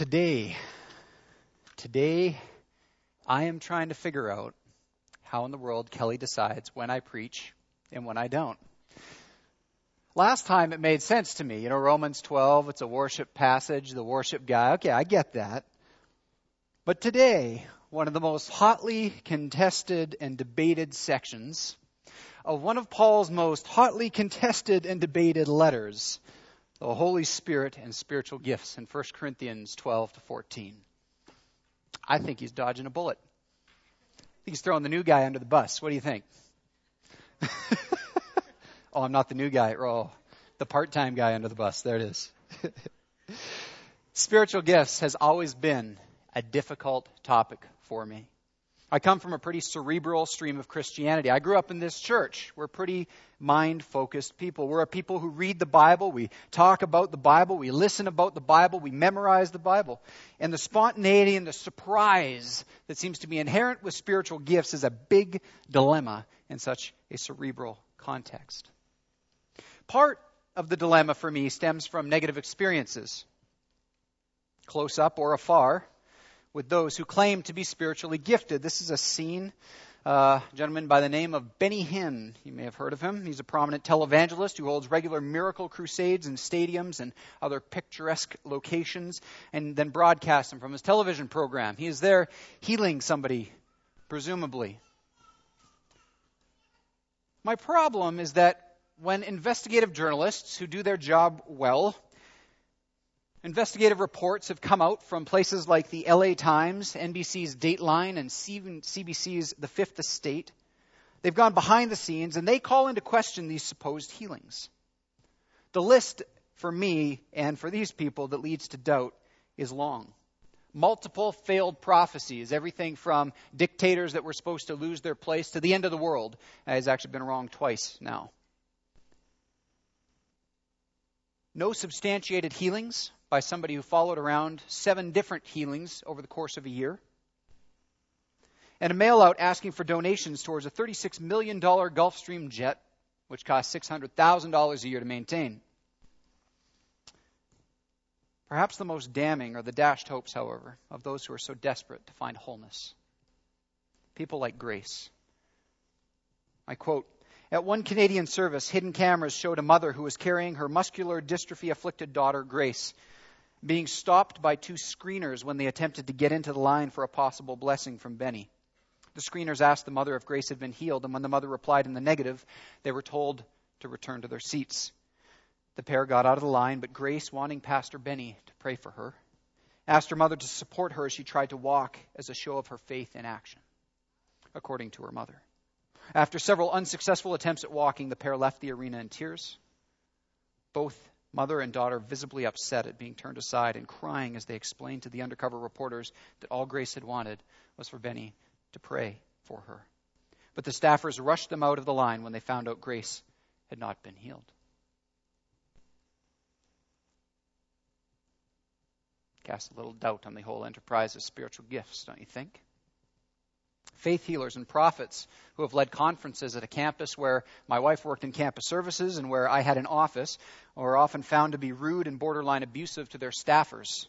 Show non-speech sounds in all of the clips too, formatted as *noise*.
today, today, I am trying to figure out how in the world Kelly decides when I preach and when I don't. Last time it made sense to me. You know, Romans 12, it's a worship passage, the worship guy. Okay, I get that. But today, one of the most hotly contested and debated sections of one of Paul's most hotly contested and debated letters, the Holy Spirit and spiritual gifts in 1 Corinthians 12 to 14. I think he's dodging a bullet. I think he's throwing the new guy under the bus. What do you think? *laughs* oh, I'm not the new guy. Oh, the part time guy under the bus. There it is. *laughs* Spiritual gifts has always been a difficult topic for me. I come from a pretty cerebral stream of Christianity. I grew up in this church. We're pretty mind focused people. We're a people who read the Bible. We talk about the Bible. We listen about the Bible. We memorize the Bible. And the spontaneity and the surprise that seems to be inherent with spiritual gifts is a big dilemma in such a cerebral context. Part of the dilemma for me stems from negative experiences, close up or afar with those who claim to be spiritually gifted. This is a scene. Uh, a gentleman by the name of Benny Hinn. You may have heard of him. He's a prominent televangelist who holds regular miracle crusades in stadiums and other picturesque locations and then broadcasts them from his television program. He is there healing somebody, presumably. My problem is that when investigative journalists who do their job well Investigative reports have come out from places like the LA Times, NBC's Dateline, and CBC's The Fifth Estate. They've gone behind the scenes and they call into question these supposed healings. The list for me and for these people that leads to doubt is long. Multiple failed prophecies, everything from dictators that were supposed to lose their place to the end of the world, uh, has actually been wrong twice now. No substantiated healings, by somebody who followed around seven different healings over the course of a year. And a mail out asking for donations towards a $36 million Gulfstream jet, which costs $600,000 a year to maintain. Perhaps the most damning are the dashed hopes, however, of those who are so desperate to find wholeness. People like Grace. I quote At one Canadian service, hidden cameras showed a mother who was carrying her muscular dystrophy afflicted daughter, Grace, being stopped by two screeners when they attempted to get into the line for a possible blessing from Benny. The screeners asked the mother if Grace had been healed, and when the mother replied in the negative, they were told to return to their seats. The pair got out of the line, but Grace, wanting Pastor Benny to pray for her, asked her mother to support her as she tried to walk as a show of her faith in action, according to her mother. After several unsuccessful attempts at walking, the pair left the arena in tears. Both Mother and daughter visibly upset at being turned aside and crying as they explained to the undercover reporters that all Grace had wanted was for Benny to pray for her. But the staffers rushed them out of the line when they found out Grace had not been healed. Cast a little doubt on the whole enterprise of spiritual gifts, don't you think? Faith healers and prophets who have led conferences at a campus where my wife worked in campus services and where I had an office are often found to be rude and borderline abusive to their staffers.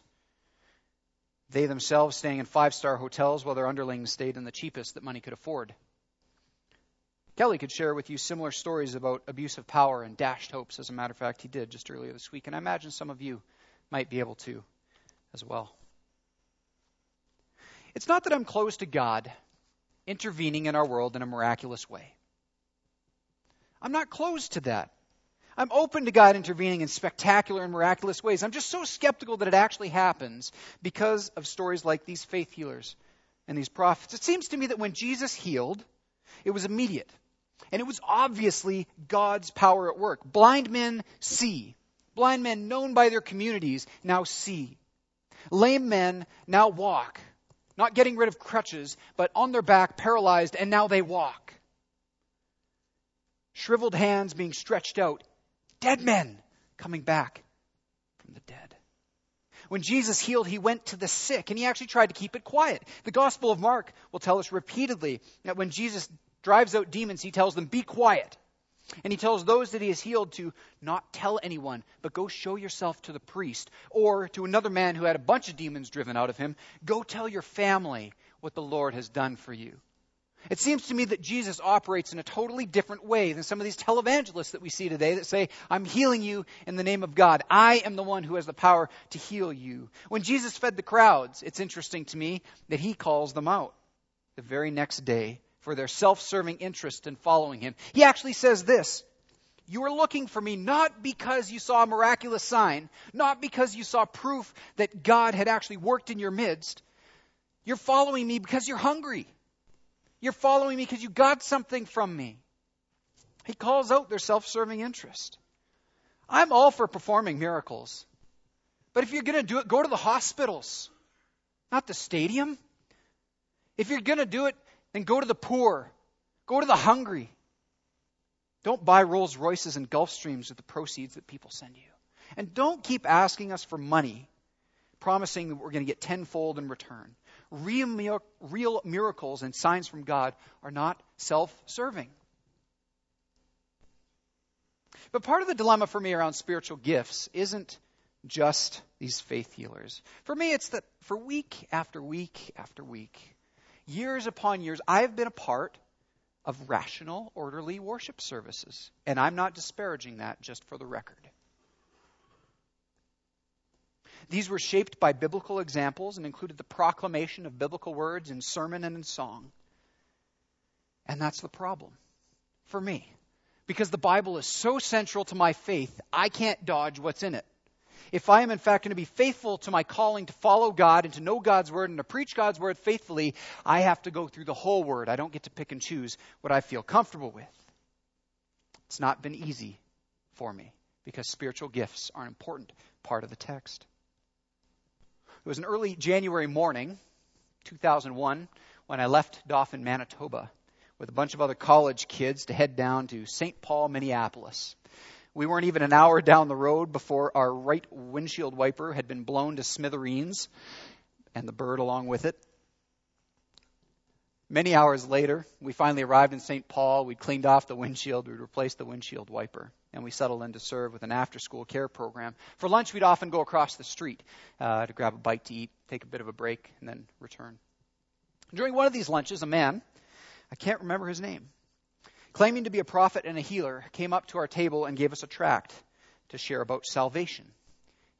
They themselves staying in five star hotels while their underlings stayed in the cheapest that money could afford. Kelly could share with you similar stories about abusive power and dashed hopes. As a matter of fact, he did just earlier this week, and I imagine some of you might be able to as well. It's not that I'm close to God intervening in our world in a miraculous way. I'm not closed to that. I'm open to God intervening in spectacular and miraculous ways. I'm just so skeptical that it actually happens because of stories like these faith healers and these prophets. It seems to me that when Jesus healed, it was immediate. And it was obviously God's power at work. Blind men see. Blind men known by their communities now see. Lame men now walk not getting rid of crutches, but on their back, paralyzed, and now they walk. Shriveled hands being stretched out, dead men coming back from the dead. When Jesus healed, he went to the sick, and he actually tried to keep it quiet. The Gospel of Mark will tell us repeatedly that when Jesus drives out demons, he tells them, Be quiet. And he tells those that he has healed to not tell anyone, but go show yourself to the priest. Or to another man who had a bunch of demons driven out of him, go tell your family what the Lord has done for you. It seems to me that Jesus operates in a totally different way than some of these televangelists that we see today that say, I'm healing you in the name of God. I am the one who has the power to heal you. When Jesus fed the crowds, it's interesting to me that he calls them out the very next day for their self serving interest in following him. He actually says this You are looking for me not because you saw a miraculous sign, not because you saw proof that God had actually worked in your midst. You're following me because you're hungry. You're following me because you got something from me. He calls out their self serving interest. I'm all for performing miracles. But if you're going to do it, go to the hospitals, not the stadium. If you're going to do it, then go to the poor, go to the hungry. Don't buy Rolls Royces and Gulfstreams with the proceeds that people send you. And don't keep asking us for money, promising that we're going to get tenfold in return. Real, real miracles and signs from God are not self serving. But part of the dilemma for me around spiritual gifts isn't just these faith healers. For me, it's that for week after week after week, years upon years, I've been a part of rational, orderly worship services. And I'm not disparaging that just for the record. These were shaped by biblical examples and included the proclamation of biblical words in sermon and in song. And that's the problem for me. Because the Bible is so central to my faith, I can't dodge what's in it if I am in fact going to be faithful to my calling to follow God and to know God's word and to preach God's word faithfully, I have to go through the whole word. I don't get to pick and choose what I feel comfortable with. It's not been easy for me because spiritual gifts are an important part of the text. It was an early January morning, 2001, when I left Dauphin, Manitoba, with a bunch of other college kids to head down to St. Paul, Minneapolis. We weren't even an hour down the road before our right windshield wiper had been blown to smithereens, and the bird along with it. Many hours later, we finally arrived in St. Paul. We'd cleaned off the windshield, we'd replaced the windshield wiper, and we settled in to serve with an after school care program. For lunch, we'd often go across the street uh, to grab a bite to eat, take a bit of a break, and then return. During one of these lunches, a man, I can't remember his name, claiming to be a prophet and a healer, came up to our table and gave us a tract to share about salvation.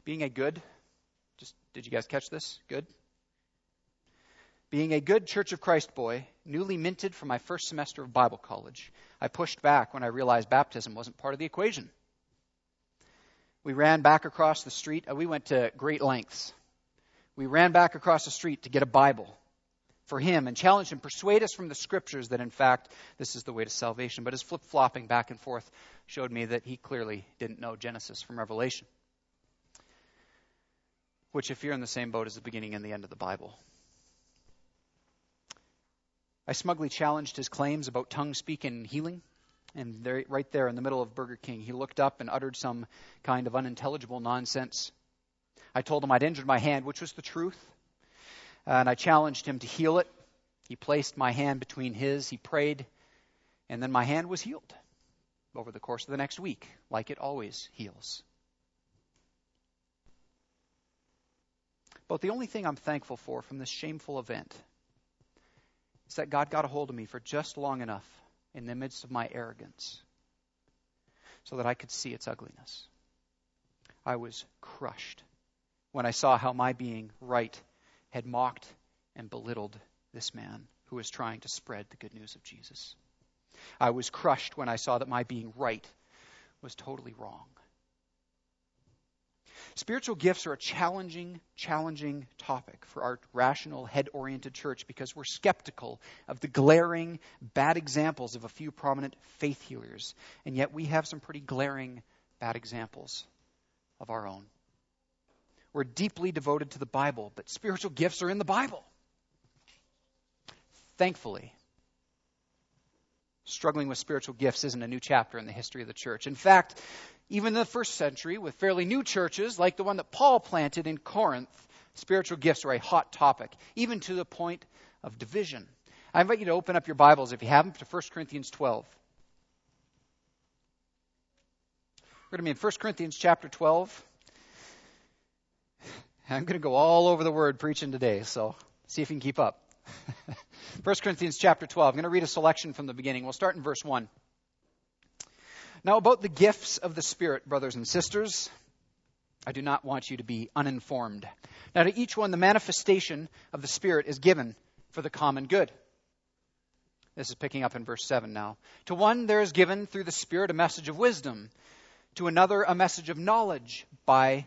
Being a good, just did you guys catch this? Good? Being a good Church of Christ boy, newly minted from my first semester of Bible college, I pushed back when I realized baptism wasn't part of the equation. We ran back across the street. Uh, we went to great lengths. We ran back across the street to get a Bible for him and challenge him, persuade us from the scriptures that in fact this is the way to salvation. But his flip flopping back and forth showed me that he clearly didn't know Genesis from Revelation. Which, if you're in the same boat, is the beginning and the end of the Bible. I smugly challenged his claims about tongue speaking and healing. And there, right there in the middle of Burger King, he looked up and uttered some kind of unintelligible nonsense. I told him I'd injured my hand, which was the truth Uh, and I challenged him to heal it. He placed my hand between his, he prayed, and then my hand was healed over the course of the next week, like it always heals. But the only thing I'm thankful for from this shameful event is that God got a hold of me for just long enough in the midst of my arrogance so that I could see its ugliness. I was crushed when I saw how my being right had mocked and belittled this man who was trying to spread the good news of Jesus. I was crushed when I saw that my being right was totally wrong. Spiritual gifts are a challenging, challenging topic for our rational, head oriented church because we're skeptical of the glaring, bad examples of a few prominent faith healers. And yet we have some pretty glaring, bad examples of our own. We're deeply devoted to the Bible, but spiritual gifts are in the Bible. Thankfully, struggling with spiritual gifts isn't a new chapter in the history of the church. In fact, even in the first century, with fairly new churches like the one that Paul planted in Corinth, spiritual gifts were a hot topic, even to the point of division. I invite you to open up your Bibles, if you haven't, to 1 Corinthians 12. We're going to be in 1 Corinthians chapter 12. I'm going to go all over the word preaching today, so see if you can keep up. *laughs* 1 Corinthians chapter 12. I'm going to read a selection from the beginning. We'll start in verse 1. Now, about the gifts of the Spirit, brothers and sisters, I do not want you to be uninformed. Now, to each one, the manifestation of the Spirit is given for the common good. This is picking up in verse 7 now. To one, there is given through the Spirit a message of wisdom, to another, a message of knowledge by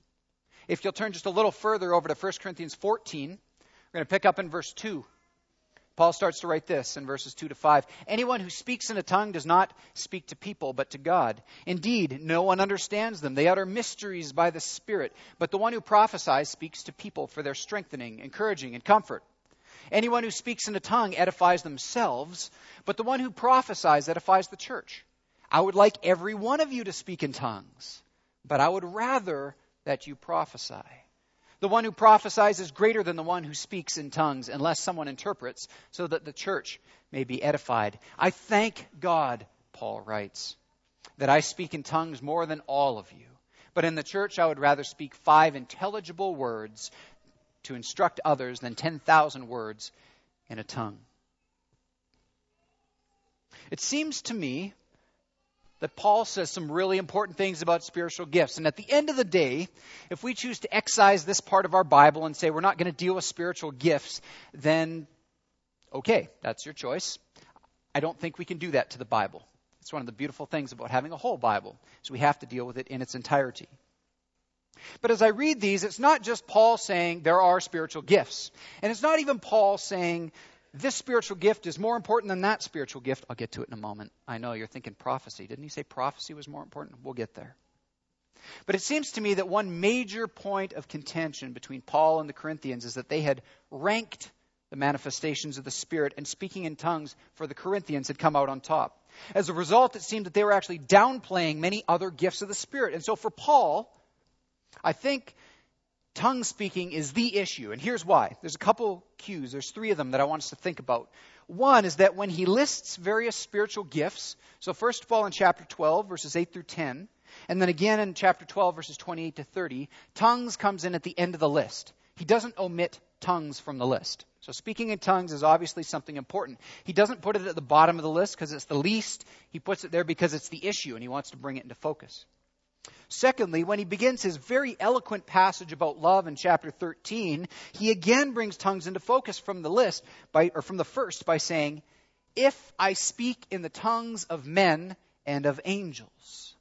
If you'll turn just a little further over to 1 Corinthians 14, we're going to pick up in verse 2. Paul starts to write this in verses 2 to 5. Anyone who speaks in a tongue does not speak to people, but to God. Indeed, no one understands them. They utter mysteries by the Spirit. But the one who prophesies speaks to people for their strengthening, encouraging, and comfort. Anyone who speaks in a tongue edifies themselves, but the one who prophesies edifies the church. I would like every one of you to speak in tongues, but I would rather that you prophesy. The one who prophesies is greater than the one who speaks in tongues, unless someone interprets, so that the church may be edified. I thank God, Paul writes, that I speak in tongues more than all of you. But in the church, I would rather speak five intelligible words to instruct others than 10,000 words in a tongue. It seems to me that Paul says some really important things about spiritual gifts. And at the end of the day, if we choose to excise this part of our Bible and say we're not going to deal with spiritual gifts, then okay, that's your choice. I don't think we can do that to the Bible. It's one of the beautiful things about having a whole Bible, is we have to deal with it in its entirety. But as I read these, it's not just Paul saying there are spiritual gifts. And it's not even Paul saying this spiritual gift is more important than that spiritual gift. I'll get to it in a moment. I know you're thinking prophecy. Didn't he say prophecy was more important? We'll get there. But it seems to me that one major point of contention between Paul and the Corinthians is that they had ranked the manifestations of the Spirit, and speaking in tongues for the Corinthians had come out on top. As a result, it seemed that they were actually downplaying many other gifts of the Spirit. And so for Paul, I think tongue speaking is the issue, and here's why. There's a couple cues, there's three of them that I want us to think about. One is that when he lists various spiritual gifts, so first of all in chapter 12, verses 8 through 10, and then again in chapter 12, verses 28 to 30, tongues comes in at the end of the list. He doesn't omit tongues from the list. So speaking in tongues is obviously something important. He doesn't put it at the bottom of the list because it's the least. He puts it there because it's the issue and he wants to bring it into focus. Secondly, when he begins his very eloquent passage about love in chapter 13, he again brings tongues into focus from the list by, or from the first by saying, If I speak in the tongues of men and of angels,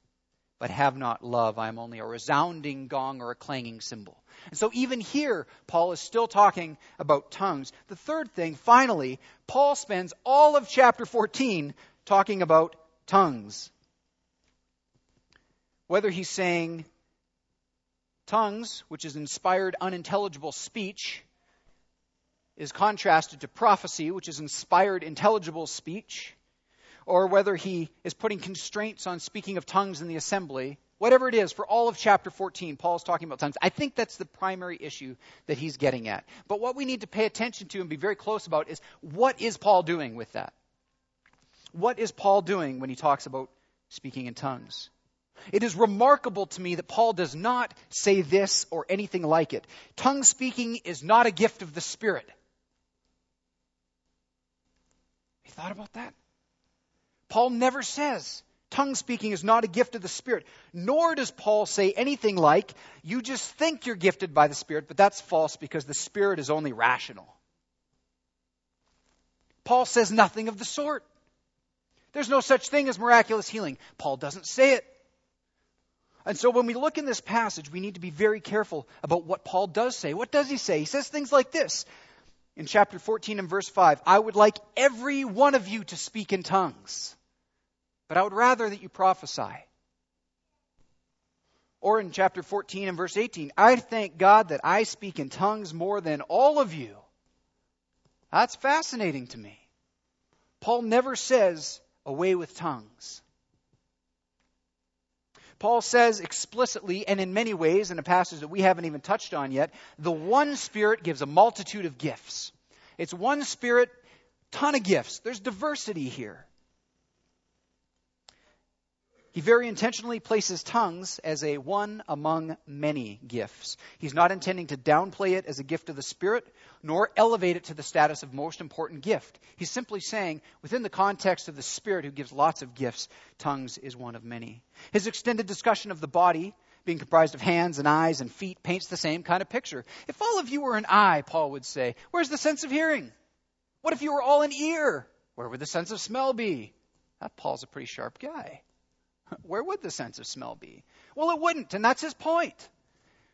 but have not love, I am only a resounding gong or a clanging cymbal. And so even here, Paul is still talking about tongues. The third thing, finally, Paul spends all of chapter 14 talking about tongues whether he's saying tongues, which is inspired, unintelligible speech, is contrasted to prophecy, which is inspired, intelligible speech, or whether he is putting constraints on speaking of tongues in the assembly, whatever it is, for all of chapter 14, Paul's talking about tongues. I think that's the primary issue that he's getting at. But what we need to pay attention to and be very close about is what is Paul doing with that? What is Paul doing when he talks about speaking in tongues? It is remarkable to me that Paul does not say this or anything like it. Tongue speaking is not a gift of the Spirit. You thought about that? Paul never says tongue speaking is not a gift of the Spirit, nor does Paul say anything like, you just think you're gifted by the Spirit, but that's false because the Spirit is only rational. Paul says nothing of the sort. There's no such thing as miraculous healing. Paul doesn't say it. And so when we look in this passage, we need to be very careful about what Paul does say. What does he say? He says things like this in chapter 14 and verse 5 I would like every one of you to speak in tongues, but I would rather that you prophesy. Or in chapter 14 and verse 18, I thank God that I speak in tongues more than all of you. That's fascinating to me. Paul never says, away with tongues. Paul says explicitly, and in many ways, in a passage that we haven't even touched on yet, the one Spirit gives a multitude of gifts. It's one Spirit, ton of gifts. There's diversity here. He very intentionally places tongues as a one among many gifts. He's not intending to downplay it as a gift of the Spirit, nor elevate it to the status of most important gift. He's simply saying, within the context of the Spirit who gives lots of gifts, tongues is one of many. His extended discussion of the body, being comprised of hands and eyes and feet, paints the same kind of picture. If all of you were an eye, Paul would say, where's the sense of hearing? What if you were all an ear? Where would the sense of smell be? That Paul's a pretty sharp guy. Where would the sense of smell be? Well, it wouldn't, and that's his point.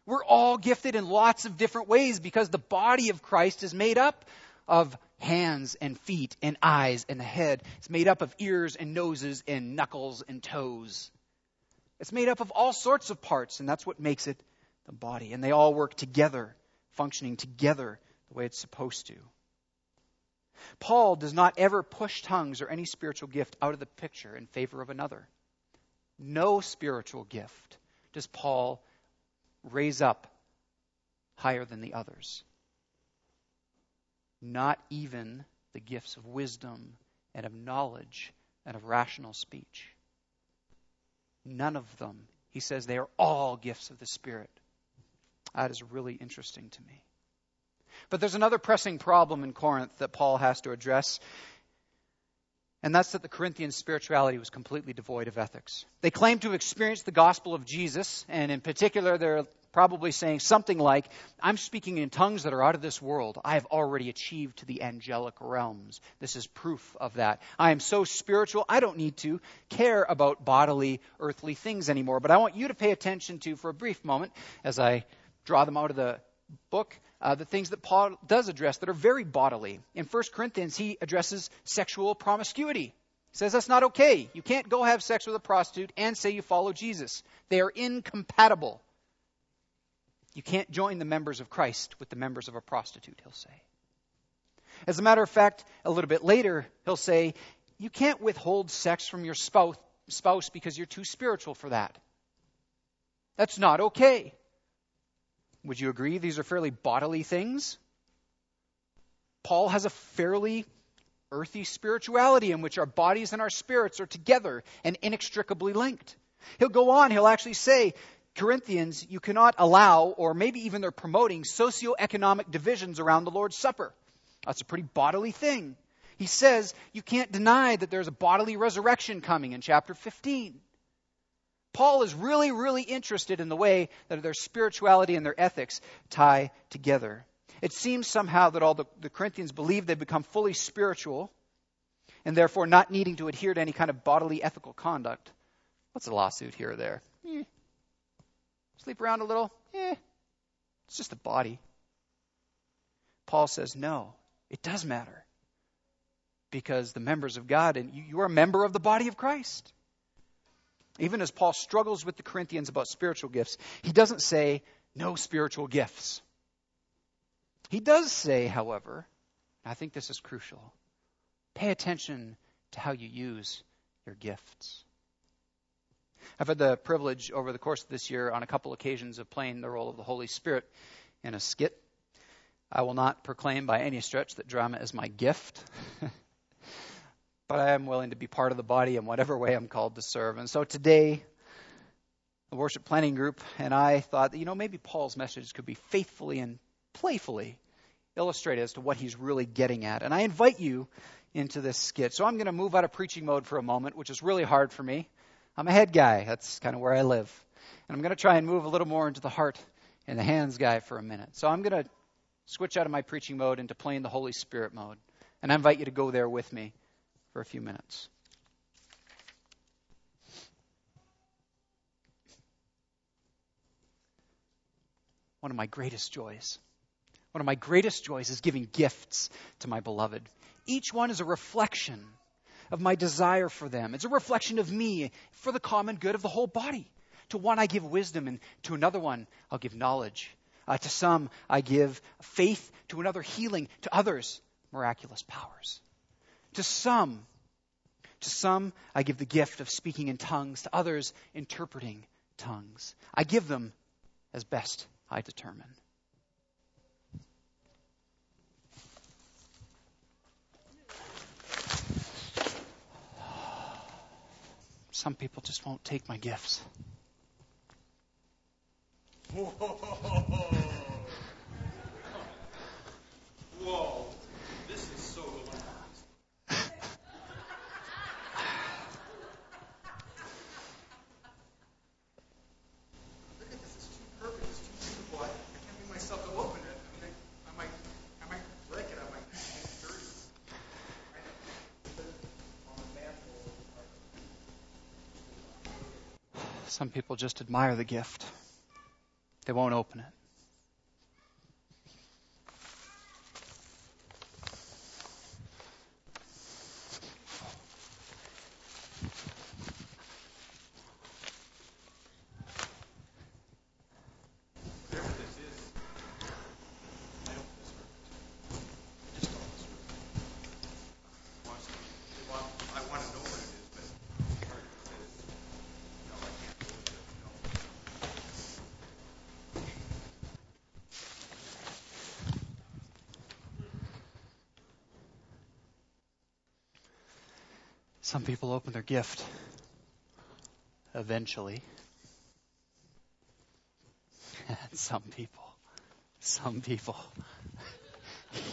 We're all gifted in lots of different ways because the body of Christ is made up of hands and feet and eyes and a head. It's made up of ears and noses and knuckles and toes. It's made up of all sorts of parts, and that's what makes it the body. And they all work together, functioning together the way it's supposed to. Paul does not ever push tongues or any spiritual gift out of the picture in favor of another no spiritual gift does Paul raise up higher than the others. Not even the gifts of wisdom and of knowledge and of rational speech. None of them. He says they are all gifts of the Spirit. That is really interesting to me. But there's another pressing problem in Corinth that Paul has to address, and that's that the Corinthian spirituality was completely devoid of ethics. They claim to have experienced the gospel of Jesus, and in particular, they're probably saying something like, I'm speaking in tongues that are out of this world. I have already achieved to the angelic realms. This is proof of that. I am so spiritual, I don't need to care about bodily, earthly things anymore. But I want you to pay attention to, for a brief moment, as I draw them out of the book, uh, the things that Paul does address that are very bodily. In 1 Corinthians, he addresses sexual promiscuity. He says that's not okay. You can't go have sex with a prostitute and say you follow Jesus. They are incompatible. You can't join the members of Christ with the members of a prostitute, he'll say. As a matter of fact, a little bit later, he'll say, you can't withhold sex from your spouse, spouse because you're too spiritual for that. That's not okay. Would you agree these are fairly bodily things? Paul has a fairly earthy spirituality in which our bodies and our spirits are together and inextricably linked. He'll go on, he'll actually say, Corinthians, you cannot allow, or maybe even they're promoting, socioeconomic divisions around the Lord's Supper. That's a pretty bodily thing. He says you can't deny that there's a bodily resurrection coming in chapter 15. Paul is really, really interested in the way that their spirituality and their ethics tie together. It seems somehow that all the, the Corinthians believe they've become fully spiritual and therefore not needing to adhere to any kind of bodily ethical conduct. What's a lawsuit here or there? Eh. Sleep around a little? Eh. It's just a body. Paul says, no, it does matter. Because the members of God, and you, you are a member of the body of Christ. Even as Paul struggles with the Corinthians about spiritual gifts, he doesn't say, no spiritual gifts. He does say, however, and I think this is crucial, pay attention to how you use your gifts. I've had the privilege over the course of this year on a couple occasions of playing the role of the Holy Spirit in a skit. I will not proclaim by any stretch that drama is my gift. *laughs* but I am willing to be part of the body in whatever way I'm called to serve. And so today, the worship planning group and I thought that, you know, maybe Paul's message could be faithfully and playfully illustrated as to what he's really getting at. And I invite you into this skit. So I'm going to move out of preaching mode for a moment, which is really hard for me. I'm a head guy. That's kind of where I live. And I'm going to try and move a little more into the heart and the hands guy for a minute. So I'm going to switch out of my preaching mode into playing the Holy Spirit mode. And I invite you to go there with me for a few minutes. One of my greatest joys. One of my greatest joys is giving gifts to my beloved. Each one is a reflection of my desire for them. It's a reflection of me for the common good of the whole body. To one I give wisdom, and to another one I'll give knowledge. Uh, to some I give faith, to another healing, to others miraculous powers. To some, to some I give the gift of speaking in tongues, to others interpreting tongues. I give them as best I determine. Some people just won't take my gifts. Whoa. Whoa. This is so glamorous. Look at this. It's too perfect. It's too beautiful. I, I can't bring myself to open it. I mean, I, I might, I might break it. I might make it dirty. I know. On the mantle. Some people just admire the gift. They won't open it. Whatever this is, I don't deserve it. I just don't deserve it. Watch it. Well, I want to know what it is, but it's hard to say. No, I can't do it. No. Some people open their gift eventually. And *laughs* some people, some people,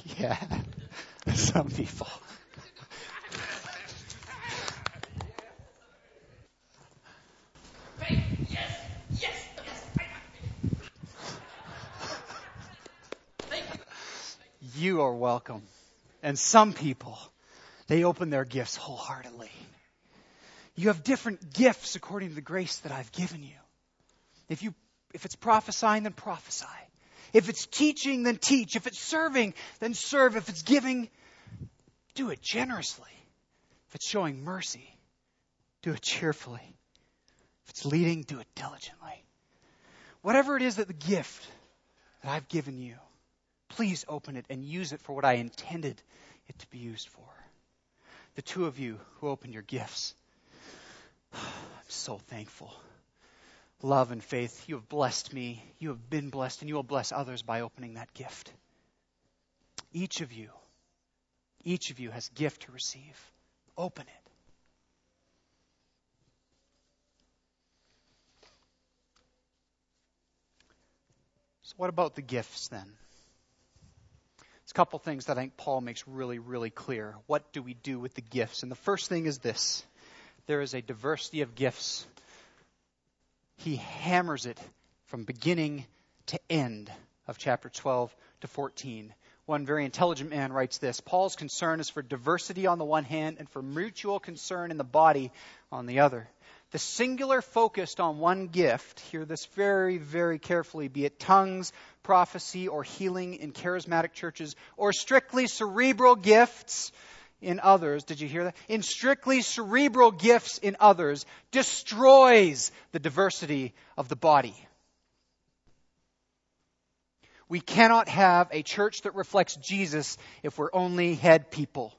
*laughs* yeah, *laughs* some people. You are welcome. And some people, they open their gifts wholeheartedly. You have different gifts according to the grace that I've given you. If you if it's prophesying, then prophesy. If it's teaching, then teach. If it's serving, then serve. If it's giving, do it generously. If it's showing mercy, do it cheerfully. If it's leading, do it diligently. Whatever it is that the gift that I've given you, please open it and use it for what I intended it to be used for. The two of you who opened your gifts, I'm so thankful. Love and faith, you have blessed me. You have been blessed, and you will bless others by opening that gift. Each of you, each of you has a gift to receive. Open it. So, what about the gifts then? A couple things that I think Paul makes really, really clear. What do we do with the gifts? And the first thing is this there is a diversity of gifts. He hammers it from beginning to end of chapter 12 to 14. One very intelligent man writes this Paul's concern is for diversity on the one hand and for mutual concern in the body on the other. The singular focused on one gift, hear this very, very carefully, be it tongues, prophecy, or healing in charismatic churches, or strictly cerebral gifts in others. Did you hear that? In strictly cerebral gifts in others, destroys the diversity of the body. We cannot have a church that reflects Jesus if we're only head people.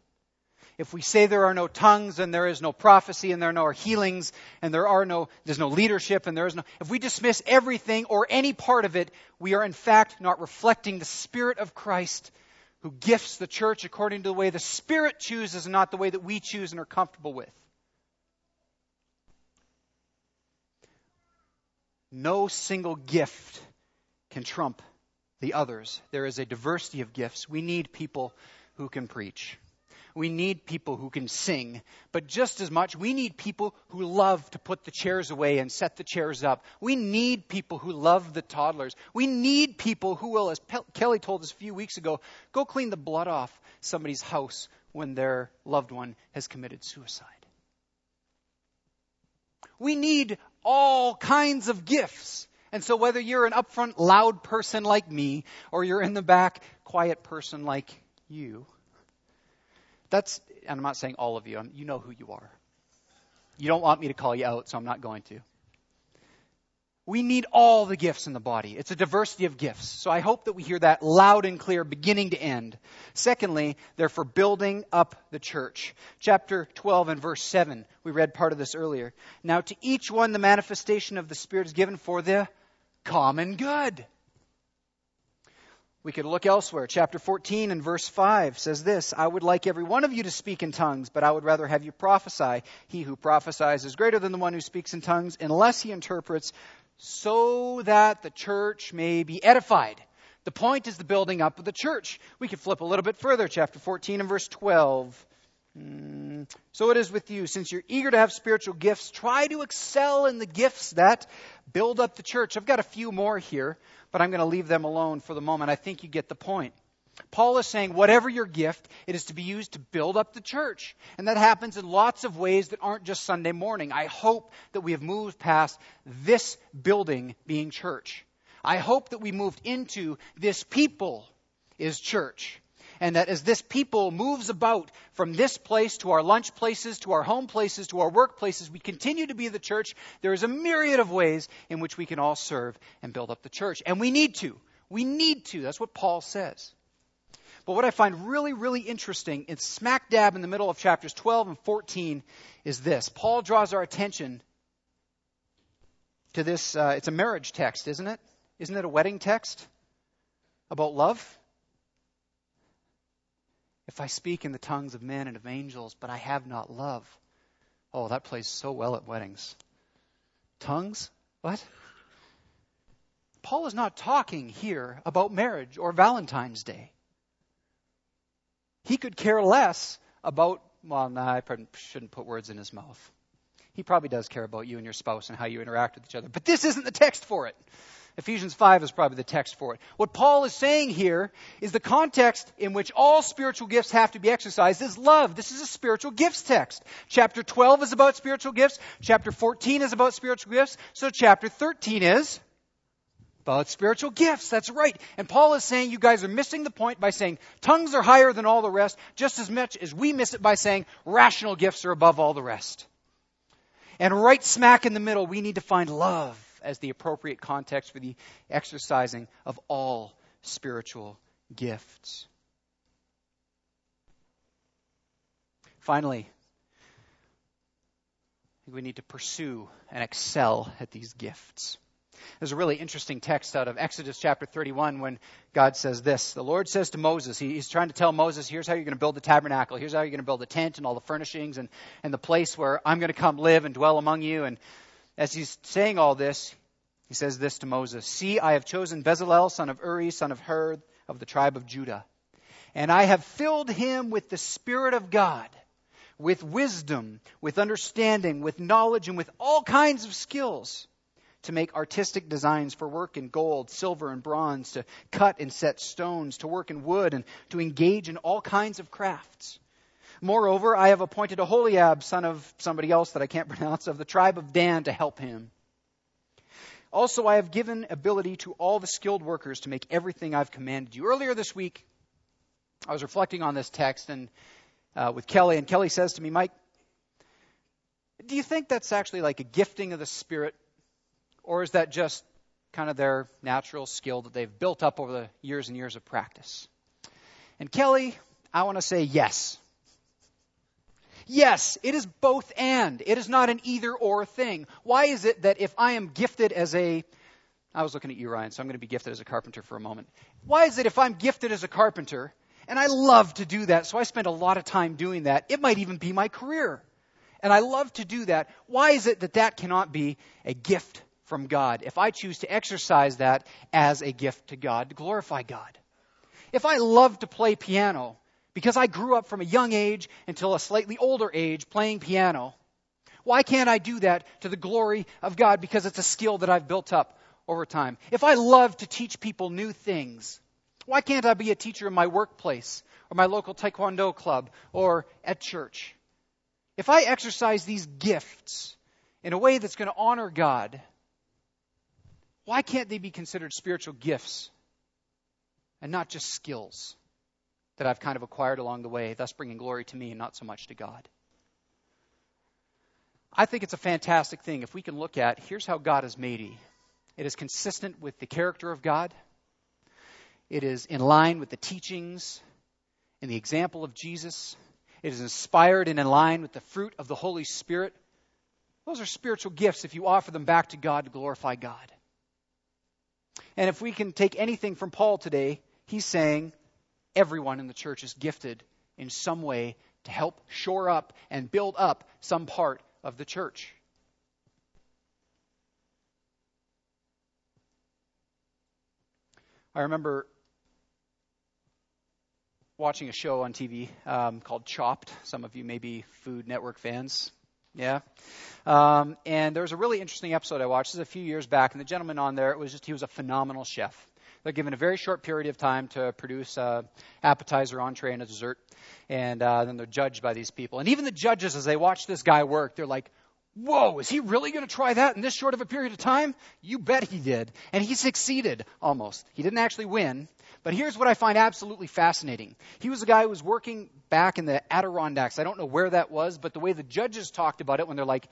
If we say there are no tongues and there is no prophecy and there are no healings and there are no there's no leadership and there is no if we dismiss everything or any part of it, we are in fact not reflecting the spirit of Christ who gifts the church according to the way the spirit chooses and not the way that we choose and are comfortable with. No single gift can trump the others. There is a diversity of gifts. We need people who can preach. We need people who can sing. But just as much, we need people who love to put the chairs away and set the chairs up. We need people who love the toddlers. We need people who will, as Pe- Kelly told us a few weeks ago, go clean the blood off somebody's house when their loved one has committed suicide. We need all kinds of gifts. And so, whether you're an upfront, loud person like me, or you're in the back, quiet person like you, that's, and I'm not saying all of you, I'm, you know who you are. You don't want me to call you out, so I'm not going to. We need all the gifts in the body. It's a diversity of gifts. So I hope that we hear that loud and clear, beginning to end. Secondly, they're for building up the church. Chapter 12 and verse 7. We read part of this earlier. Now to each one the manifestation of the Spirit is given for the common good. We could look elsewhere. Chapter 14 and verse 5 says this I would like every one of you to speak in tongues, but I would rather have you prophesy. He who prophesies is greater than the one who speaks in tongues, unless he interprets, so that the church may be edified. The point is the building up of the church. We could flip a little bit further, chapter 14 and verse 12. Mm, so it is with you. Since you're eager to have spiritual gifts, try to excel in the gifts that build up the church. I've got a few more here but I'm going to leave them alone for the moment. I think you get the point. Paul is saying, whatever your gift, it is to be used to build up the church. And that happens in lots of ways that aren't just Sunday morning. I hope that we have moved past this building being church. I hope that we moved into this people is church and that as this people moves about from this place to our lunch places, to our home places, to our workplaces, we continue to be the church. There is a myriad of ways in which we can all serve and build up the church. And we need to. We need to. That's what Paul says. But what I find really, really interesting, it's smack dab in the middle of chapters 12 and 14, is this. Paul draws our attention to this. Uh, it's a marriage text, isn't it? Isn't it a wedding text about love? If I speak in the tongues of men and of angels, but I have not love. Oh, that plays so well at weddings. Tongues? What? Paul is not talking here about marriage or Valentine's Day. He could care less about, well, nah, I shouldn't put words in his mouth. He probably does care about you and your spouse and how you interact with each other, but this isn't the text for it. Ephesians 5 is probably the text for it. What Paul is saying here is the context in which all spiritual gifts have to be exercised is love. This is a spiritual gifts text. Chapter 12 is about spiritual gifts. Chapter 14 is about spiritual gifts. So chapter 13 is about spiritual gifts. That's right. And Paul is saying you guys are missing the point by saying tongues are higher than all the rest, just as much as we miss it by saying rational gifts are above all the rest. And right smack in the middle, we need to find love as the appropriate context for the exercising of all spiritual gifts. Finally, we need to pursue and excel at these gifts. There's a really interesting text out of Exodus chapter 31 when God says this. The Lord says to Moses, He's trying to tell Moses, here's how you're going to build the tabernacle. Here's how you're going to build the tent and all the furnishings and, and the place where I'm going to come live and dwell among you. And as he's saying all this, he says this to Moses See, I have chosen Bezalel, son of Uri, son of Hur, of the tribe of Judah. And I have filled him with the Spirit of God, with wisdom, with understanding, with knowledge, and with all kinds of skills to make artistic designs for work in gold, silver, and bronze, to cut and set stones, to work in wood, and to engage in all kinds of crafts. Moreover, I have appointed Aholiab, son of somebody else that I can't *laughs* pronounce, of the tribe of Dan, to help him. Also, I have given ability to all the skilled workers to make everything I've commanded you. Earlier this week, I was reflecting on this text and uh, with Kelly, and Kelly says to me, Mike, do you think that's actually like a gifting of the Spirit, or is that just kind of their natural skill that they've built up over the years and years of practice? And Kelly, I want to say yes. Yes, it is both and. It is not an either or thing. Why is it that if I am gifted as a I was looking at you, Ryan, so I'm going to be gifted as a carpenter for a moment. Why is it if I'm gifted as a carpenter, and I love to do that, so I spend a lot of time doing that, it might even be my career, and I love to do that, why is it that that cannot be a gift from God if I choose to exercise that as a gift to God, to glorify God? If I love to play piano, because I grew up from a young age until a slightly older age playing piano. Why can't I do that to the glory of God? Because it's a skill that I've built up over time. If I love to teach people new things, why can't I be a teacher in my workplace or my local taekwondo club or at church? If I exercise these gifts in a way that's going to honor God, why can't they be considered spiritual gifts and not just skills? That I've kind of acquired along the way, thus bringing glory to me and not so much to God. I think it's a fantastic thing if we can look at here's how God has made. It is consistent with the character of God. It is in line with the teachings and the example of Jesus. It is inspired and in line with the fruit of the Holy Spirit. Those are spiritual gifts if you offer them back to God to glorify God. And if we can take anything from Paul today, he's saying everyone in the church is gifted in some way to help shore up and build up some part of the church. I remember watching a show on TV um, called Chopped. Some of you may be Food Network fans. Yeah. Um, and there was a really interesting episode I watched. This is a few years back, and the gentleman on there, it was just, he was a phenomenal chef. They're given a very short period of time to produce an appetizer, entree, and a dessert. And uh, then they're judged by these people. And even the judges, as they watch this guy work, they're like, Whoa, is he really going to try that in this short of a period of time? You bet he did. And he succeeded almost. He didn't actually win. But here's what I find absolutely fascinating. He was a guy who was working back in the Adirondacks. I don't know where that was, but the way the judges talked about it when they're like,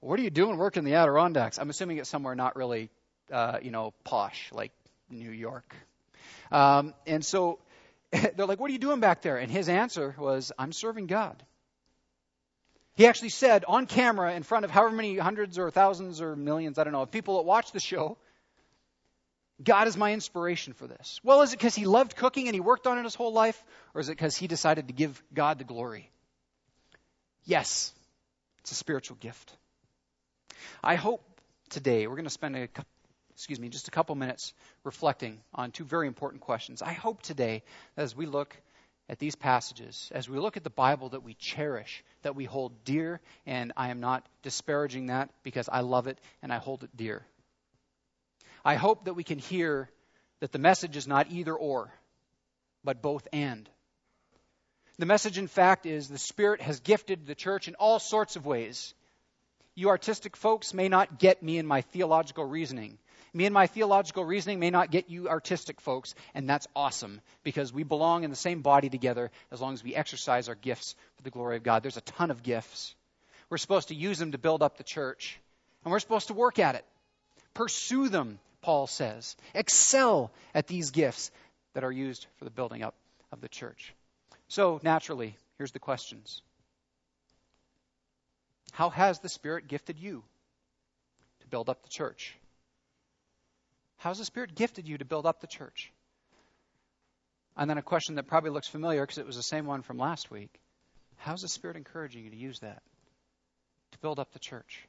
what are you doing working in the Adirondacks? I'm assuming it's somewhere not really, uh, you know, posh, like New York. Um, and so *laughs* they're like, what are you doing back there? And his answer was, I'm serving God. He actually said on camera in front of however many hundreds or thousands or millions, I don't know, of people that watch the show, God is my inspiration for this. Well, is it because he loved cooking and he worked on it his whole life? Or is it because he decided to give God the glory? Yes, it's a spiritual gift. I hope today we're going to spend a excuse me, just a couple minutes reflecting on two very important questions. I hope today, as we look at these passages, as we look at the Bible that we cherish, that we hold dear, and I am not disparaging that because I love it and I hold it dear. I hope that we can hear that the message is not either or, but both and. The message, in fact, is the Spirit has gifted the church in all sorts of ways. You artistic folks may not get me in my theological reasoning. Me and my theological reasoning may not get you artistic folks, and that's awesome because we belong in the same body together as long as we exercise our gifts for the glory of God. There's a ton of gifts. We're supposed to use them to build up the church, and we're supposed to work at it. Pursue them, Paul says. Excel at these gifts that are used for the building up of the church. So, naturally, here's the questions How has the Spirit gifted you to build up the church? How's the Spirit gifted you to build up the church? And then a question that probably looks familiar because it was the same one from last week. How's the Spirit encouraging you to use that to build up the church?